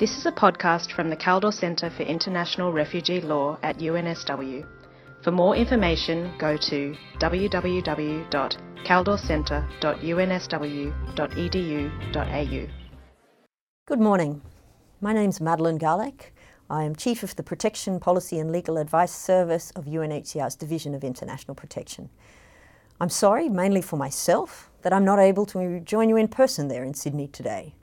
This is a podcast from the Kaldor Centre for International Refugee Law at UNSW. For more information, go to www.kaldorcentre.unsw.edu.au. Good morning. My name's Madeline Garlick. I am Chief of the Protection Policy and Legal Advice Service of UNHCR's Division of International Protection. I'm sorry, mainly for myself, that I'm not able to join you in person there in Sydney today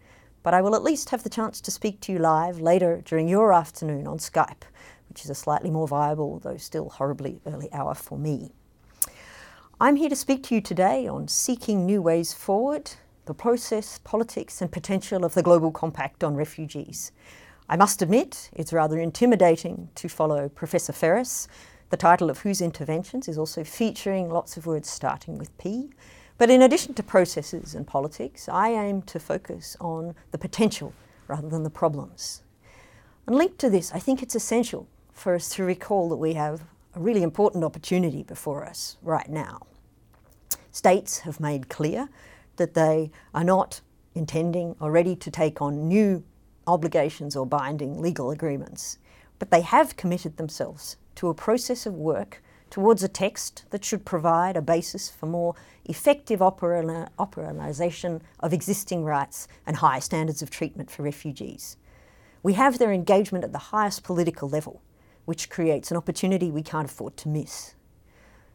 but I will at least have the chance to speak to you live later during your afternoon on Skype, which is a slightly more viable, though still horribly early hour for me. I'm here to speak to you today on seeking new ways forward, the process, politics, and potential of the Global Compact on Refugees. I must admit, it's rather intimidating to follow Professor Ferris, the title of whose interventions is also featuring lots of words starting with P, but in addition to processes and politics, I aim to focus on the potential rather than the problems. And linked to this, I think it's essential for us to recall that we have a really important opportunity before us right now. States have made clear that they are not intending or ready to take on new obligations or binding legal agreements, but they have committed themselves to a process of work towards a text that should provide a basis for more effective operationalisation of existing rights and higher standards of treatment for refugees. We have their engagement at the highest political level, which creates an opportunity we can't afford to miss.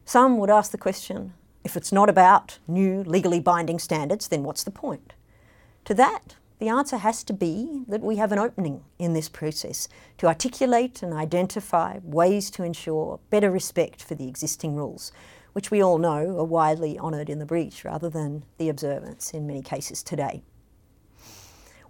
Some would ask the question if it's not about new legally binding standards, then what's the point? To that, the answer has to be that we have an opening in this process to articulate and identify ways to ensure better respect for the existing rules, which we all know are widely honoured in the breach rather than the observance in many cases today.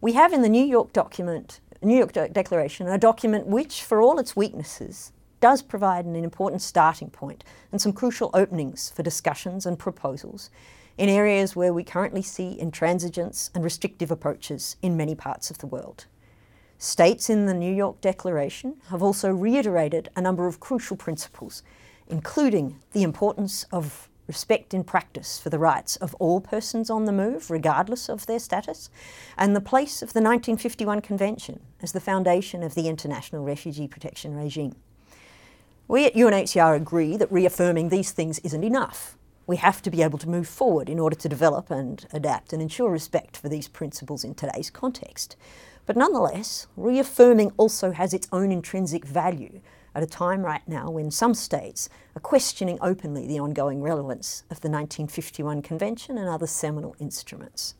We have in the New York document, New York De- Declaration, a document which, for all its weaknesses, does provide an important starting point and some crucial openings for discussions and proposals in areas where we currently see intransigence and restrictive approaches in many parts of the world. States in the New York Declaration have also reiterated a number of crucial principles, including the importance of respect in practice for the rights of all persons on the move, regardless of their status, and the place of the 1951 Convention as the foundation of the international refugee protection regime. We at UNHCR agree that reaffirming these things isn't enough we have to be able to move forward in order to develop and adapt and ensure respect for these principles in today's context. But nonetheless, reaffirming also has its own intrinsic value at a time right now when some states are questioning openly the ongoing relevance of the 1951 Convention and other seminal instruments.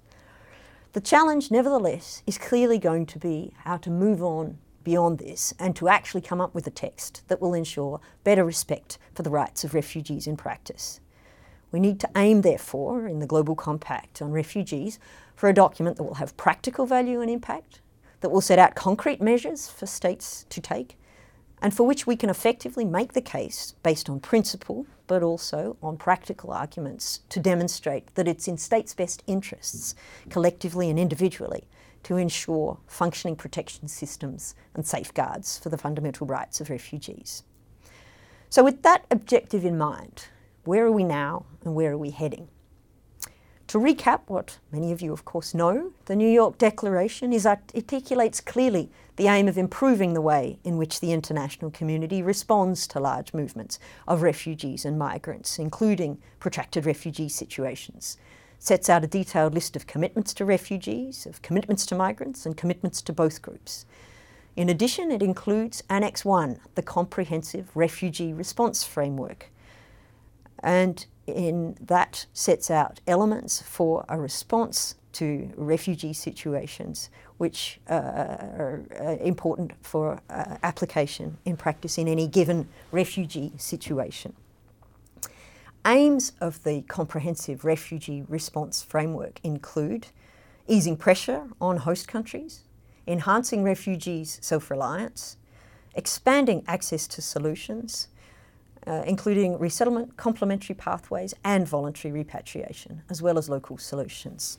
The challenge, nevertheless, is clearly going to be how to move on beyond this and to actually come up with a text that will ensure better respect for the rights of refugees in practice. We need to aim, therefore, in the Global Compact on refugees for a document that will have practical value and impact, that will set out concrete measures for states to take, and for which we can effectively make the case based on principle but also on practical arguments to demonstrate that it's in states' best interests, collectively and individually, to ensure functioning protection systems and safeguards for the fundamental rights of refugees. So, with that objective in mind, where are we now and where are we heading? To recap what many of you, of course, know, the New York Declaration is articulates clearly the aim of improving the way in which the international community responds to large movements of refugees and migrants, including protracted refugee situations. Sets out a detailed list of commitments to refugees, of commitments to migrants, and commitments to both groups. In addition, it includes Annex 1, the Comprehensive Refugee Response Framework, and in that sets out elements for a response to refugee situations which uh, are uh, important for uh, application in practice in any given refugee situation. Aims of the comprehensive refugee response framework include easing pressure on host countries, enhancing refugees' self reliance, expanding access to solutions, uh, including resettlement, complementary pathways, and voluntary repatriation, as well as local solutions.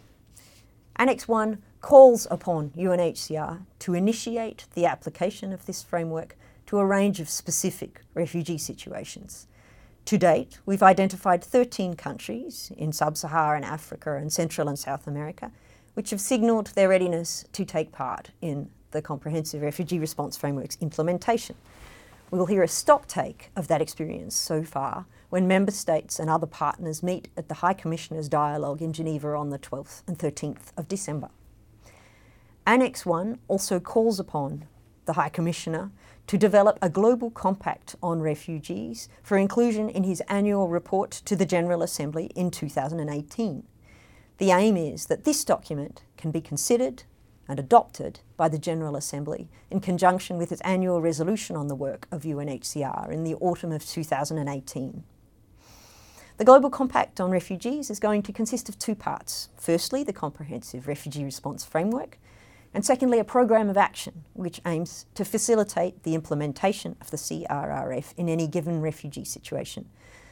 Annex 1 calls upon UNHCR to initiate the application of this framework to a range of specific refugee situations. To date, we've identified 13 countries in sub Saharan Africa and Central and South America which have signalled their readiness to take part in the Comprehensive Refugee Response Framework's implementation. We will hear a stocktake of that experience so far when Member States and other partners meet at the High Commissioner's Dialogue in Geneva on the 12th and 13th of December. Annex 1 also calls upon the High Commissioner to develop a global compact on refugees for inclusion in his annual report to the General Assembly in 2018. The aim is that this document can be considered and adopted by the General Assembly in conjunction with its annual resolution on the work of UNHCR in the autumn of 2018. The Global Compact on Refugees is going to consist of two parts. Firstly, the Comprehensive Refugee Response Framework, and secondly, a program of action which aims to facilitate the implementation of the CRRF in any given refugee situation,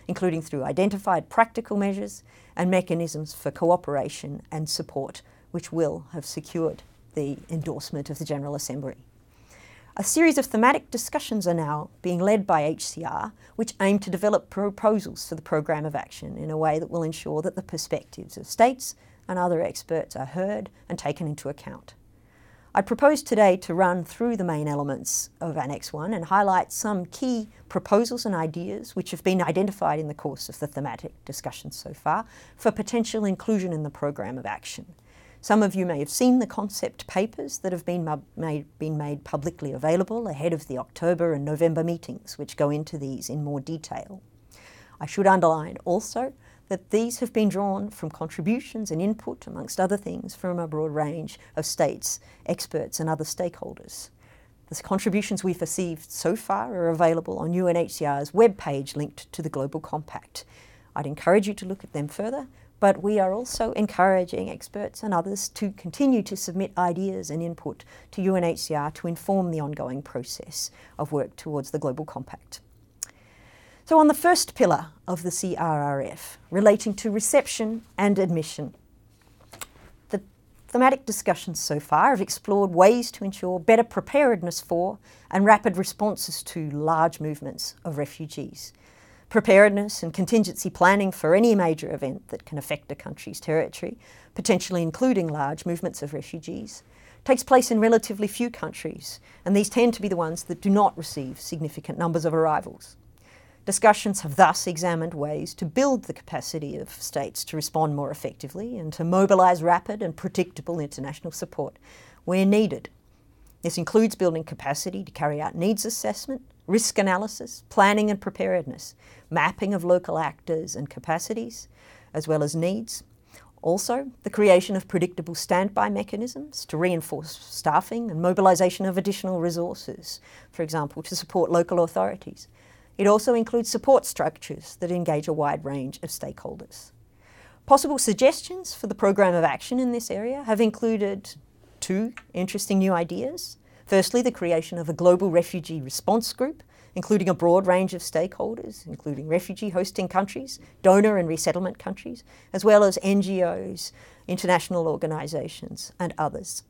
including through identified practical measures and mechanisms for cooperation and support, which will have secured the endorsement of the General Assembly. A series of thematic discussions are now being led by HCR, which aim to develop proposals for the program of action in a way that will ensure that the perspectives of states and other experts are heard and taken into account. I propose today to run through the main elements of Annex 1 and highlight some key proposals and ideas which have been identified in the course of the thematic discussions so far for potential inclusion in the program of action. Some of you may have seen the concept papers that have been made, been made publicly available ahead of the October and November meetings, which go into these in more detail. I should underline also that these have been drawn from contributions and input, amongst other things, from a broad range of states, experts, and other stakeholders. The contributions we've received so far are available on UNHCR's webpage linked to the Global Compact. I'd encourage you to look at them further, but we are also encouraging experts and others to continue to submit ideas and input to UNHCR to inform the ongoing process of work towards the Global Compact. So, on the first pillar of the CRRF, relating to reception and admission, the thematic discussions so far have explored ways to ensure better preparedness for and rapid responses to large movements of refugees. Preparedness and contingency planning for any major event that can affect a country's territory, potentially including large movements of refugees, takes place in relatively few countries, and these tend to be the ones that do not receive significant numbers of arrivals. Discussions have thus examined ways to build the capacity of states to respond more effectively and to mobilise rapid and predictable international support where needed. This includes building capacity to carry out needs assessment, risk analysis, planning and preparedness, mapping of local actors and capacities, as well as needs. Also, the creation of predictable standby mechanisms to reinforce staffing and mobilisation of additional resources, for example, to support local authorities it also includes support structures that engage a wide range of stakeholders. Possible suggestions for the program of action in this area have included two interesting new ideas. Firstly, the creation of a global refugee response group, including a broad range of stakeholders, including refugee hosting countries, donor and resettlement countries, as well as NGOs, international organisations, and others.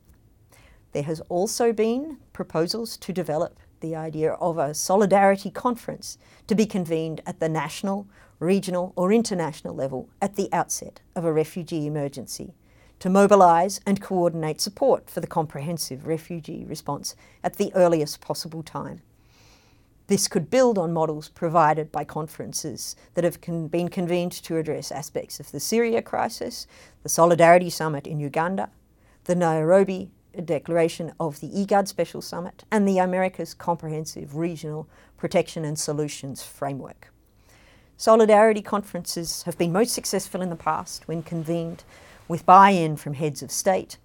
There has also been proposals to develop the idea of a solidarity conference to be convened at the national, regional, or international level at the outset of a refugee emergency to mobilise and coordinate support for the comprehensive refugee response at the earliest possible time. This could build on models provided by conferences that have con- been convened to address aspects of the Syria crisis, the Solidarity Summit in Uganda, the Nairobi declaration of the IGAD Special Summit and the America's Comprehensive Regional Protection and Solutions Framework. Solidarity conferences have been most successful in the past when convened with buy in from heads of state,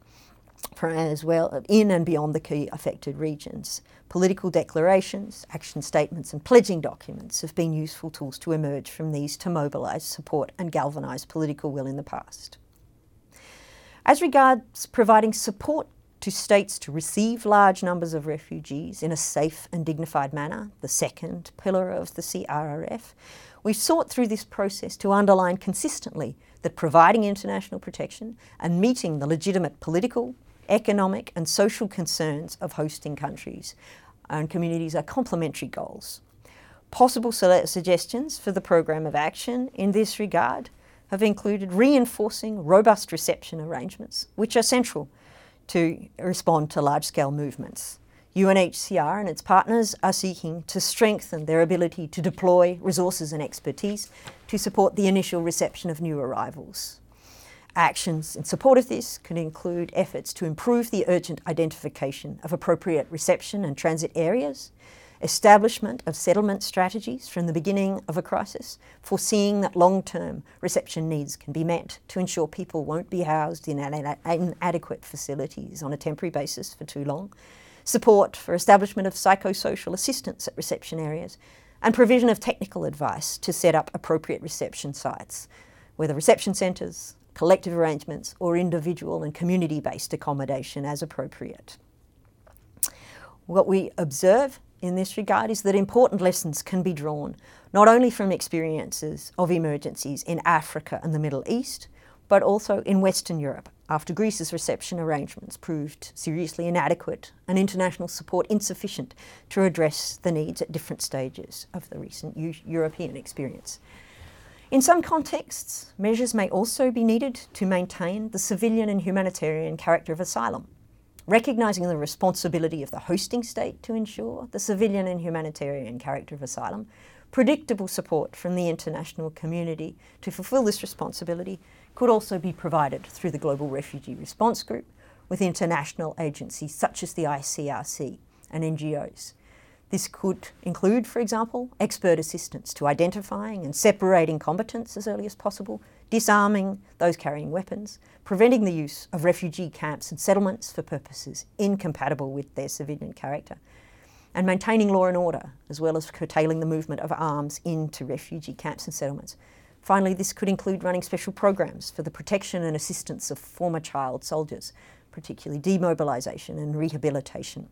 as well in and beyond the key affected regions. Political declarations, action statements, and pledging documents have been useful tools to emerge from these to mobilise, support, and galvanise political will in the past. As regards providing support to states to receive large numbers of refugees in a safe and dignified manner, the second pillar of the CRRF, we've sought through this process to underline consistently that providing international protection and meeting the legitimate political, economic, and social concerns of hosting countries and communities are complementary goals. Possible suggestions for the program of action in this regard have included reinforcing robust reception arrangements, which are central to respond to large scale movements. UNHCR and its partners are seeking to strengthen their ability to deploy resources and expertise to support the initial reception of new arrivals. Actions in support of this could include efforts to improve the urgent identification of appropriate reception and transit areas, establishment of settlement strategies from the beginning of a crisis, foreseeing that long term reception needs can be met to ensure people won't be housed in inadequate facilities on a temporary basis for too long, support for establishment of psychosocial assistance at reception areas, and provision of technical advice to set up appropriate reception sites, whether reception centres, collective arrangements, or individual and community based accommodation as appropriate. What we observe in this regard is that important lessons can be drawn not only from experiences of emergencies in Africa and the Middle East, but also in Western Europe after Greece's reception arrangements proved seriously inadequate and international support insufficient to address the needs at different stages of the recent U- European experience. In some contexts, measures may also be needed to maintain the civilian and humanitarian character of asylum recognising the responsibility of the hosting state to ensure the civilian and humanitarian character of asylum, predictable support from the international community to fulfil this responsibility could also be provided through the Global Refugee Response Group with international agencies such as the ICRC and NGOs. This could include, for example, expert assistance to identifying and separating combatants as early as possible, disarming those carrying weapons, preventing the use of refugee camps and settlements for purposes incompatible with their civilian character, and maintaining law and order, as well as curtailing the movement of arms into refugee camps and settlements. Finally, this could include running special programs for the protection and assistance of former child soldiers, particularly demobilisation and rehabilitation.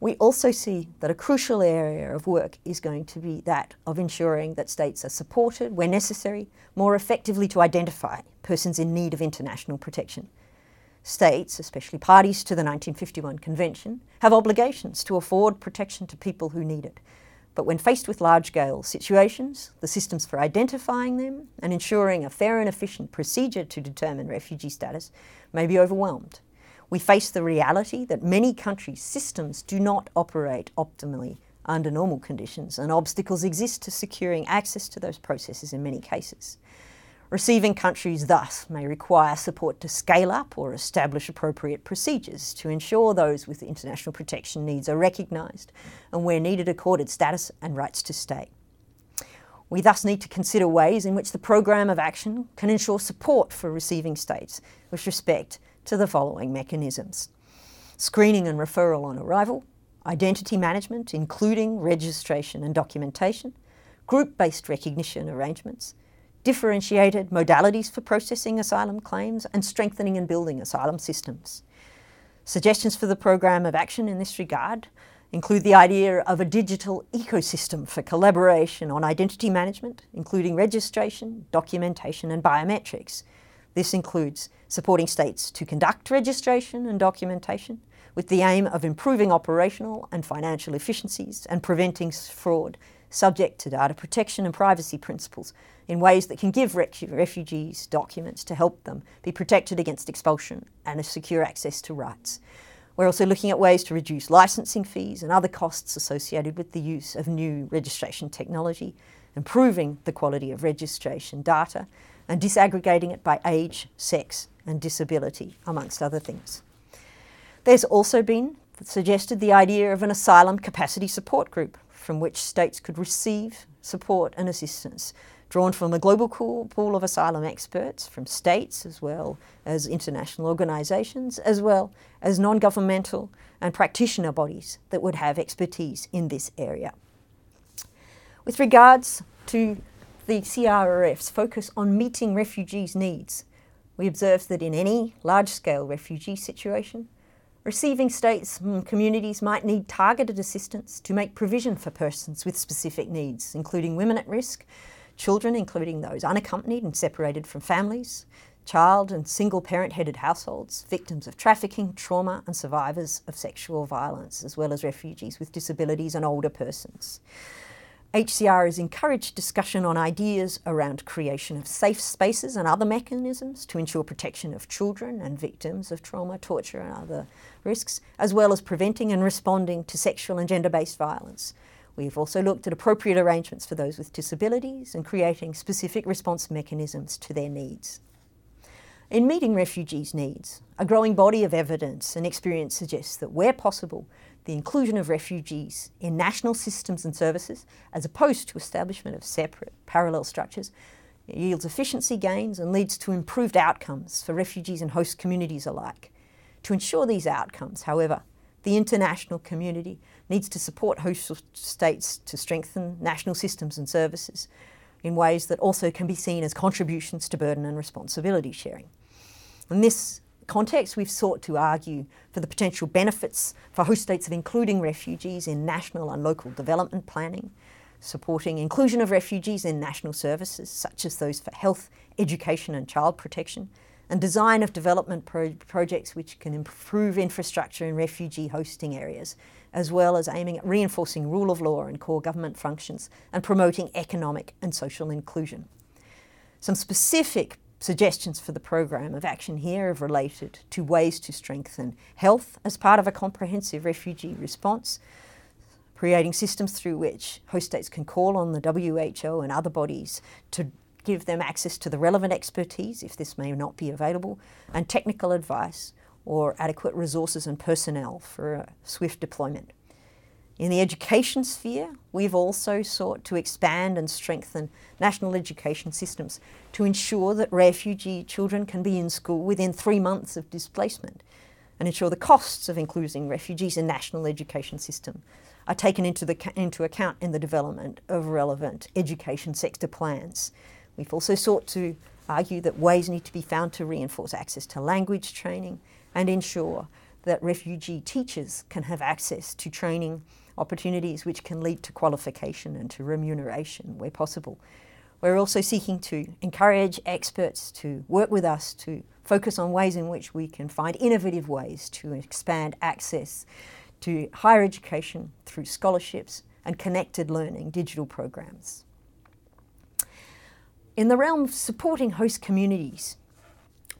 We also see that a crucial area of work is going to be that of ensuring that states are supported, where necessary, more effectively to identify persons in need of international protection. States, especially parties to the 1951 Convention, have obligations to afford protection to people who need it. But when faced with large scale situations, the systems for identifying them and ensuring a fair and efficient procedure to determine refugee status may be overwhelmed we face the reality that many countries' systems do not operate optimally under normal conditions, and obstacles exist to securing access to those processes in many cases. Receiving countries thus may require support to scale up or establish appropriate procedures to ensure those with international protection needs are recognised and, where needed, accorded status and rights to stay. We thus need to consider ways in which the programme of action can ensure support for receiving states with respect to the following mechanisms screening and referral on arrival, identity management, including registration and documentation, group based recognition arrangements, differentiated modalities for processing asylum claims, and strengthening and building asylum systems. Suggestions for the program of action in this regard include the idea of a digital ecosystem for collaboration on identity management, including registration, documentation, and biometrics. This includes supporting states to conduct registration and documentation with the aim of improving operational and financial efficiencies and preventing fraud subject to data protection and privacy principles in ways that can give refugees documents to help them be protected against expulsion and a secure access to rights. We're also looking at ways to reduce licensing fees and other costs associated with the use of new registration technology, improving the quality of registration data, and disaggregating it by age, sex, and disability, amongst other things. There's also been suggested the idea of an asylum capacity support group from which states could receive support and assistance, drawn from a global pool of asylum experts from states as well as international organisations, as well as non governmental and practitioner bodies that would have expertise in this area. With regards to the CRRF's focus on meeting refugees' needs, we observe that in any large scale refugee situation, receiving states and communities might need targeted assistance to make provision for persons with specific needs, including women at risk, children, including those unaccompanied and separated from families, child and single parent headed households, victims of trafficking, trauma, and survivors of sexual violence, as well as refugees with disabilities and older persons. HCR has encouraged discussion on ideas around creation of safe spaces and other mechanisms to ensure protection of children and victims of trauma, torture, and other risks, as well as preventing and responding to sexual and gender based violence. We've also looked at appropriate arrangements for those with disabilities and creating specific response mechanisms to their needs. In meeting refugees' needs, a growing body of evidence and experience suggests that where possible, the inclusion of refugees in national systems and services, as opposed to establishment of separate parallel structures, yields efficiency gains and leads to improved outcomes for refugees and host communities alike. To ensure these outcomes, however, the international community needs to support host states to strengthen national systems and services in ways that also can be seen as contributions to burden and responsibility sharing. In this context, we've sought to argue for the potential benefits for host states of including refugees in national and local development planning, supporting inclusion of refugees in national services such as those for health, education, and child protection, and design of development pro- projects which can improve infrastructure in refugee hosting areas, as well as aiming at reinforcing rule of law and core government functions and promoting economic and social inclusion. Some specific Suggestions for the program of action here have related to ways to strengthen health as part of a comprehensive refugee response, creating systems through which host states can call on the WHO and other bodies to give them access to the relevant expertise if this may not be available, and technical advice or adequate resources and personnel for a swift deployment. In the education sphere, we've also sought to expand and strengthen national education systems to ensure that refugee children can be in school within three months of displacement and ensure the costs of including refugees in national education system are taken into, the, into account in the development of relevant education sector plans. We've also sought to argue that ways need to be found to reinforce access to language training and ensure that refugee teachers can have access to training opportunities which can lead to qualification and to remuneration where possible. We're also seeking to encourage experts to work with us to focus on ways in which we can find innovative ways to expand access to higher education through scholarships and connected learning digital programs. In the realm of supporting host communities,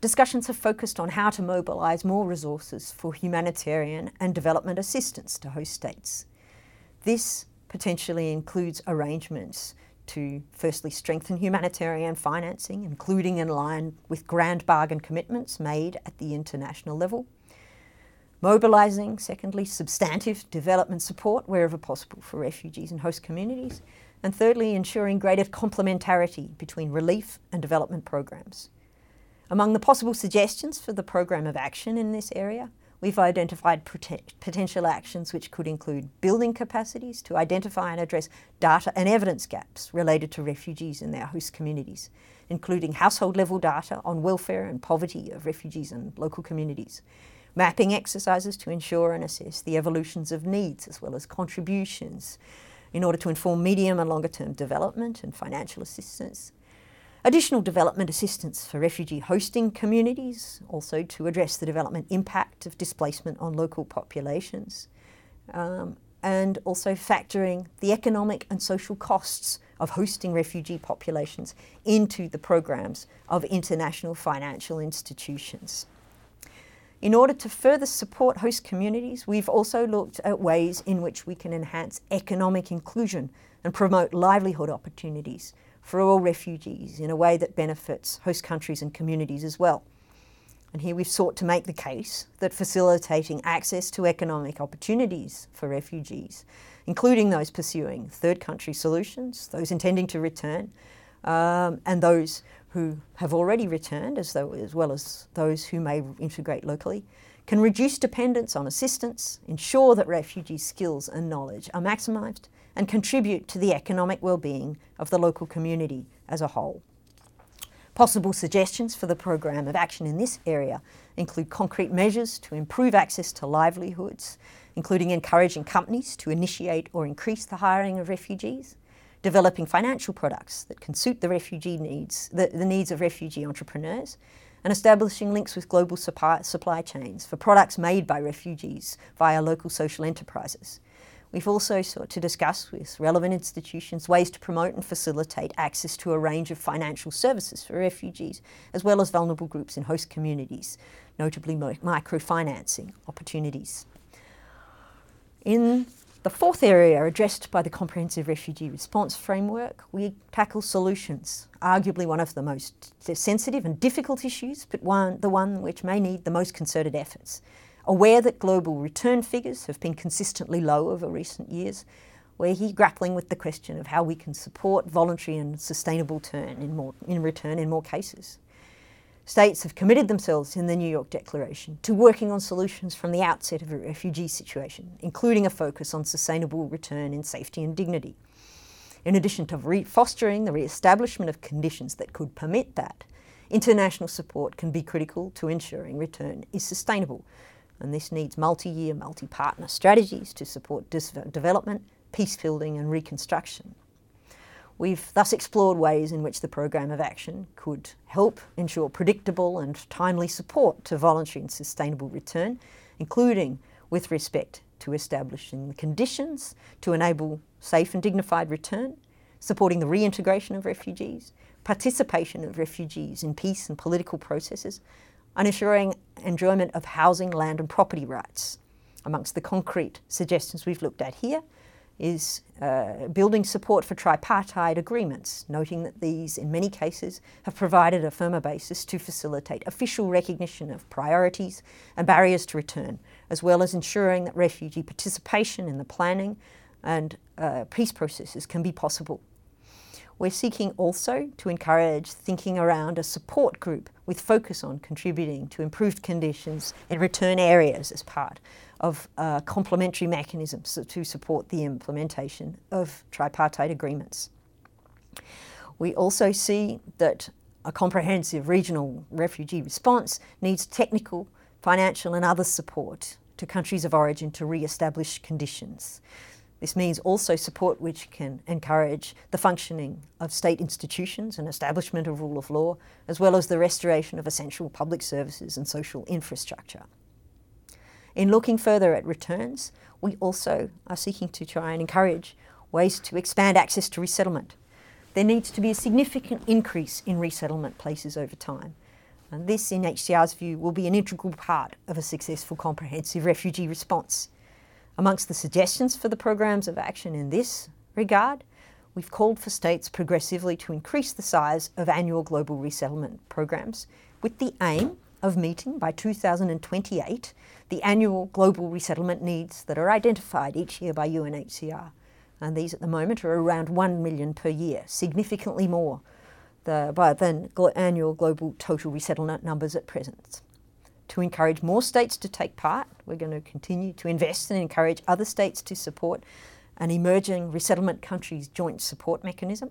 discussions have focused on how to mobilise more resources for humanitarian and development assistance to host states. This potentially includes arrangements to firstly strengthen humanitarian financing, including in line with grand bargain commitments made at the international level. Mobilising, secondly, substantive development support wherever possible for refugees and host communities. And thirdly, ensuring greater complementarity between relief and development programs. Among the possible suggestions for the program of action in this area We've identified potential actions which could include building capacities to identify and address data and evidence gaps related to refugees in their host communities, including household level data on welfare and poverty of refugees and local communities, mapping exercises to ensure and assess the evolutions of needs as well as contributions in order to inform medium and longer term development and financial assistance Additional development assistance for refugee hosting communities, also to address the development impact of displacement on local populations, um, and also factoring the economic and social costs of hosting refugee populations into the programs of international financial institutions. In order to further support host communities, we've also looked at ways in which we can enhance economic inclusion and promote livelihood opportunities for all refugees in a way that benefits host countries and communities as well. And here we've sought to make the case that facilitating access to economic opportunities for refugees, including those pursuing third country solutions, those intending to return, um, and those who have already returned, as, though, as well as those who may integrate locally, can reduce dependence on assistance, ensure that refugee skills and knowledge are maximised, and contribute to the economic well-being of the local community as a whole. Possible suggestions for the program of action in this area include concrete measures to improve access to livelihoods, including encouraging companies to initiate or increase the hiring of refugees, developing financial products that can suit the refugee needs, the, the needs of refugee entrepreneurs, and establishing links with global supply, supply chains for products made by refugees via local social enterprises, We've also sought to discuss with relevant institutions ways to promote and facilitate access to a range of financial services for refugees, as well as vulnerable groups in host communities, notably microfinancing opportunities. In the fourth area addressed by the Comprehensive Refugee Response Framework, we tackle solutions, arguably one of the most sensitive and difficult issues, but one, the one which may need the most concerted efforts. Aware that global return figures have been consistently low over recent years, we're here grappling with the question of how we can support voluntary and sustainable turn in, more, in return in more cases. States have committed themselves in the New York Declaration to working on solutions from the outset of a refugee situation, including a focus on sustainable return in safety and dignity. In addition to re- fostering the re-establishment of conditions that could permit that, international support can be critical to ensuring return is sustainable and this needs multi-year, multi-partner strategies to support development, peace building and reconstruction. We've thus explored ways in which the Programme of Action could help ensure predictable and timely support to voluntary and sustainable return, including with respect to establishing the conditions to enable safe and dignified return, supporting the reintegration of refugees, participation of refugees in peace and political processes, and ensuring enjoyment of housing, land and property rights. Amongst the concrete suggestions we've looked at here is uh, building support for tripartite agreements, noting that these, in many cases, have provided a firmer basis to facilitate official recognition of priorities and barriers to return, as well as ensuring that refugee participation in the planning and uh, peace processes can be possible we're seeking also to encourage thinking around a support group with focus on contributing to improved conditions in return areas as part of uh, complementary mechanisms to support the implementation of tripartite agreements. We also see that a comprehensive regional refugee response needs technical, financial, and other support to countries of origin to re establish conditions. This means also support which can encourage the functioning of state institutions and establishment of rule of law, as well as the restoration of essential public services and social infrastructure. In looking further at returns, we also are seeking to try and encourage ways to expand access to resettlement. There needs to be a significant increase in resettlement places over time. And this, in HCR's view, will be an integral part of a successful comprehensive refugee response. Amongst the suggestions for the programs of action in this regard, we've called for states progressively to increase the size of annual global resettlement programs with the aim of meeting by 2028 the annual global resettlement needs that are identified each year by UNHCR. And these at the moment are around 1 million per year, significantly more than annual global total resettlement numbers at present to encourage more states to take part. We're going to continue to invest and encourage other states to support an emerging resettlement countries joint support mechanism.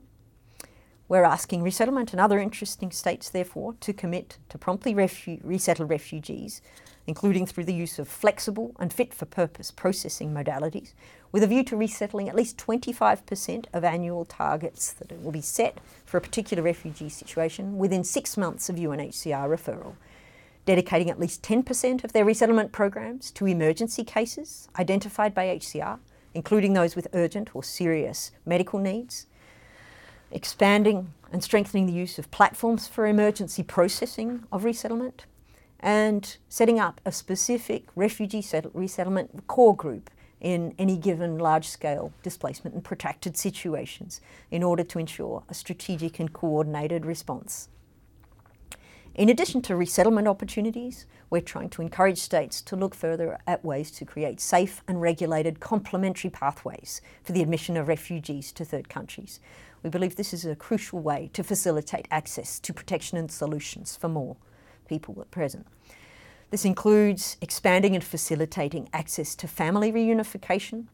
We're asking resettlement and other interesting states, therefore, to commit to promptly refu- resettle refugees, including through the use of flexible and fit for purpose processing modalities, with a view to resettling at least 25% of annual targets that will be set for a particular refugee situation within six months of UNHCR referral dedicating at least 10% of their resettlement programs to emergency cases identified by HCR, including those with urgent or serious medical needs, expanding and strengthening the use of platforms for emergency processing of resettlement, and setting up a specific refugee resettlement core group in any given large scale displacement and protracted situations in order to ensure a strategic and coordinated response. In addition to resettlement opportunities, we're trying to encourage states to look further at ways to create safe and regulated complementary pathways for the admission of refugees to third countries. We believe this is a crucial way to facilitate access to protection and solutions for more people at present. This includes expanding and facilitating access to family reunification,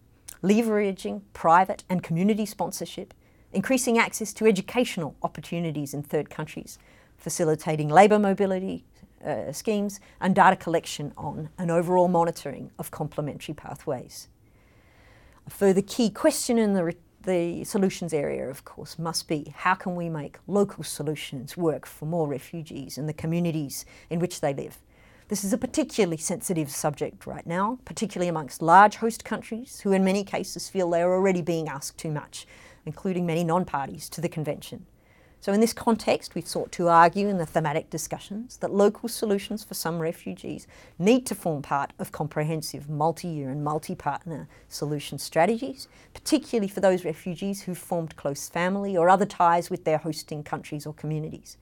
leveraging private and community sponsorship, increasing access to educational opportunities in third countries, facilitating labour mobility uh, schemes, and data collection on and overall monitoring of complementary pathways. A further key question in the, the solutions area, of course, must be how can we make local solutions work for more refugees and the communities in which they live? This is a particularly sensitive subject right now, particularly amongst large host countries who, in many cases, feel they are already being asked too much, including many non parties to the Convention. So, in this context, we've sought to argue in the thematic discussions that local solutions for some refugees need to form part of comprehensive multi year and multi partner solution strategies, particularly for those refugees who've formed close family or other ties with their hosting countries or communities.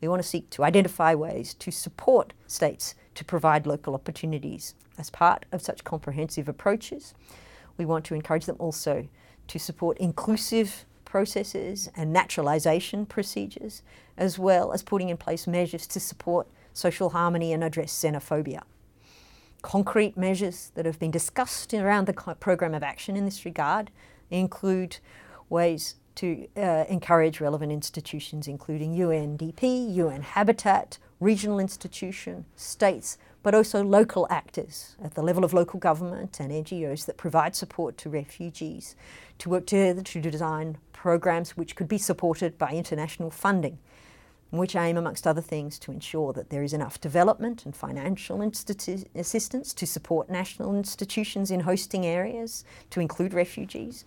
We want to seek to identify ways to support states to provide local opportunities as part of such comprehensive approaches. We want to encourage them also to support inclusive processes and naturalisation procedures, as well as putting in place measures to support social harmony and address xenophobia. Concrete measures that have been discussed around the program of action in this regard include ways to uh, encourage relevant institutions, including UNDP, UN Habitat, regional institution, states, but also local actors at the level of local government and NGOs that provide support to refugees to work together to design programs which could be supported by international funding, which aim, amongst other things, to ensure that there is enough development and financial assistance to support national institutions in hosting areas, to include refugees,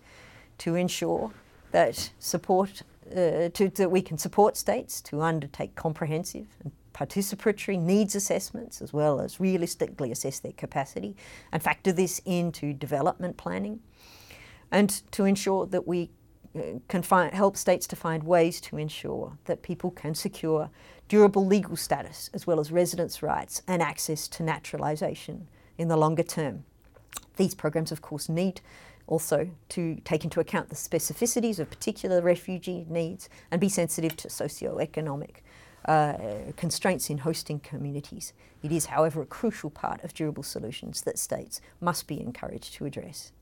to ensure that support uh, to, that we can support states to undertake comprehensive and participatory needs assessments as well as realistically assess their capacity and factor this into development planning and to ensure that we uh, can find, help states to find ways to ensure that people can secure durable legal status as well as residence rights and access to naturalisation in the longer term. These programs, of course, need also to take into account the specificities of particular refugee needs and be sensitive to socio-economic uh, constraints in hosting communities. It is, however, a crucial part of durable solutions that states must be encouraged to address.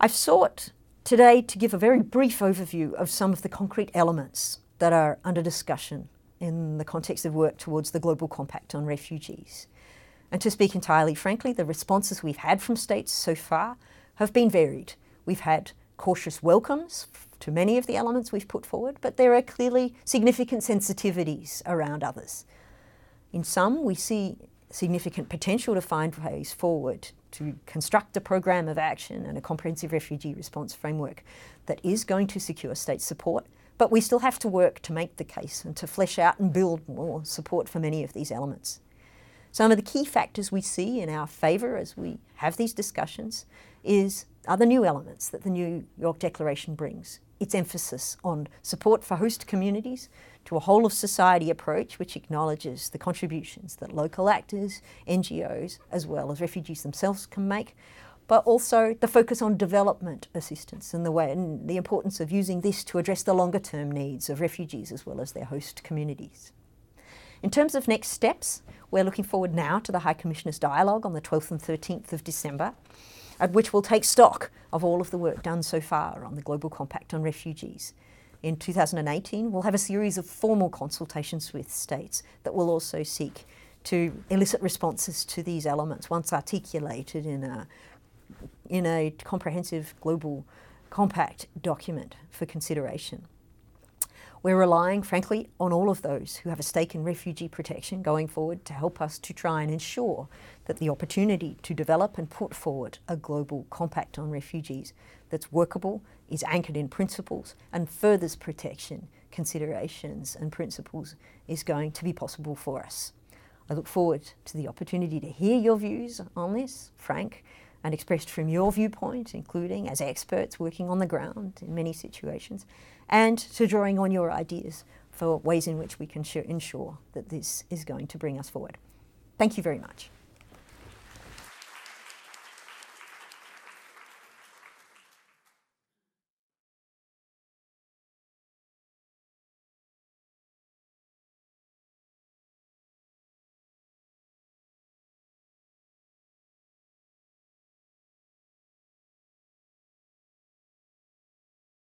I've sought today to give a very brief overview of some of the concrete elements that are under discussion in the context of work towards the Global Compact on Refugees. And to speak entirely frankly, the responses we've had from states so far have been varied. We've had cautious welcomes to many of the elements we've put forward, but there are clearly significant sensitivities around others. In some, we see significant potential to find ways forward to construct a program of action and a comprehensive refugee response framework that is going to secure state support, but we still have to work to make the case and to flesh out and build more support for many of these elements. Some of the key factors we see in our favour as we have these discussions is other new elements that the New York Declaration brings. Its emphasis on support for host communities to a whole of society approach which acknowledges the contributions that local actors, NGOs, as well as refugees themselves can make, but also the focus on development assistance and the way and the importance of using this to address the longer term needs of refugees as well as their host communities. In terms of next steps, we're looking forward now to the High Commissioner's dialogue on the 12th and 13th of December, at which we'll take stock of all of the work done so far on the Global Compact on Refugees. In 2018, we'll have a series of formal consultations with states that will also seek to elicit responses to these elements once articulated in a, in a comprehensive global compact document for consideration. We're relying, frankly, on all of those who have a stake in refugee protection going forward to help us to try and ensure that the opportunity to develop and put forward a global compact on refugees that's workable, is anchored in principles, and furthers protection considerations and principles is going to be possible for us. I look forward to the opportunity to hear your views on this, frank and expressed from your viewpoint, including as experts working on the ground in many situations, and to drawing on your ideas for ways in which we can ensure that this is going to bring us forward. Thank you very much.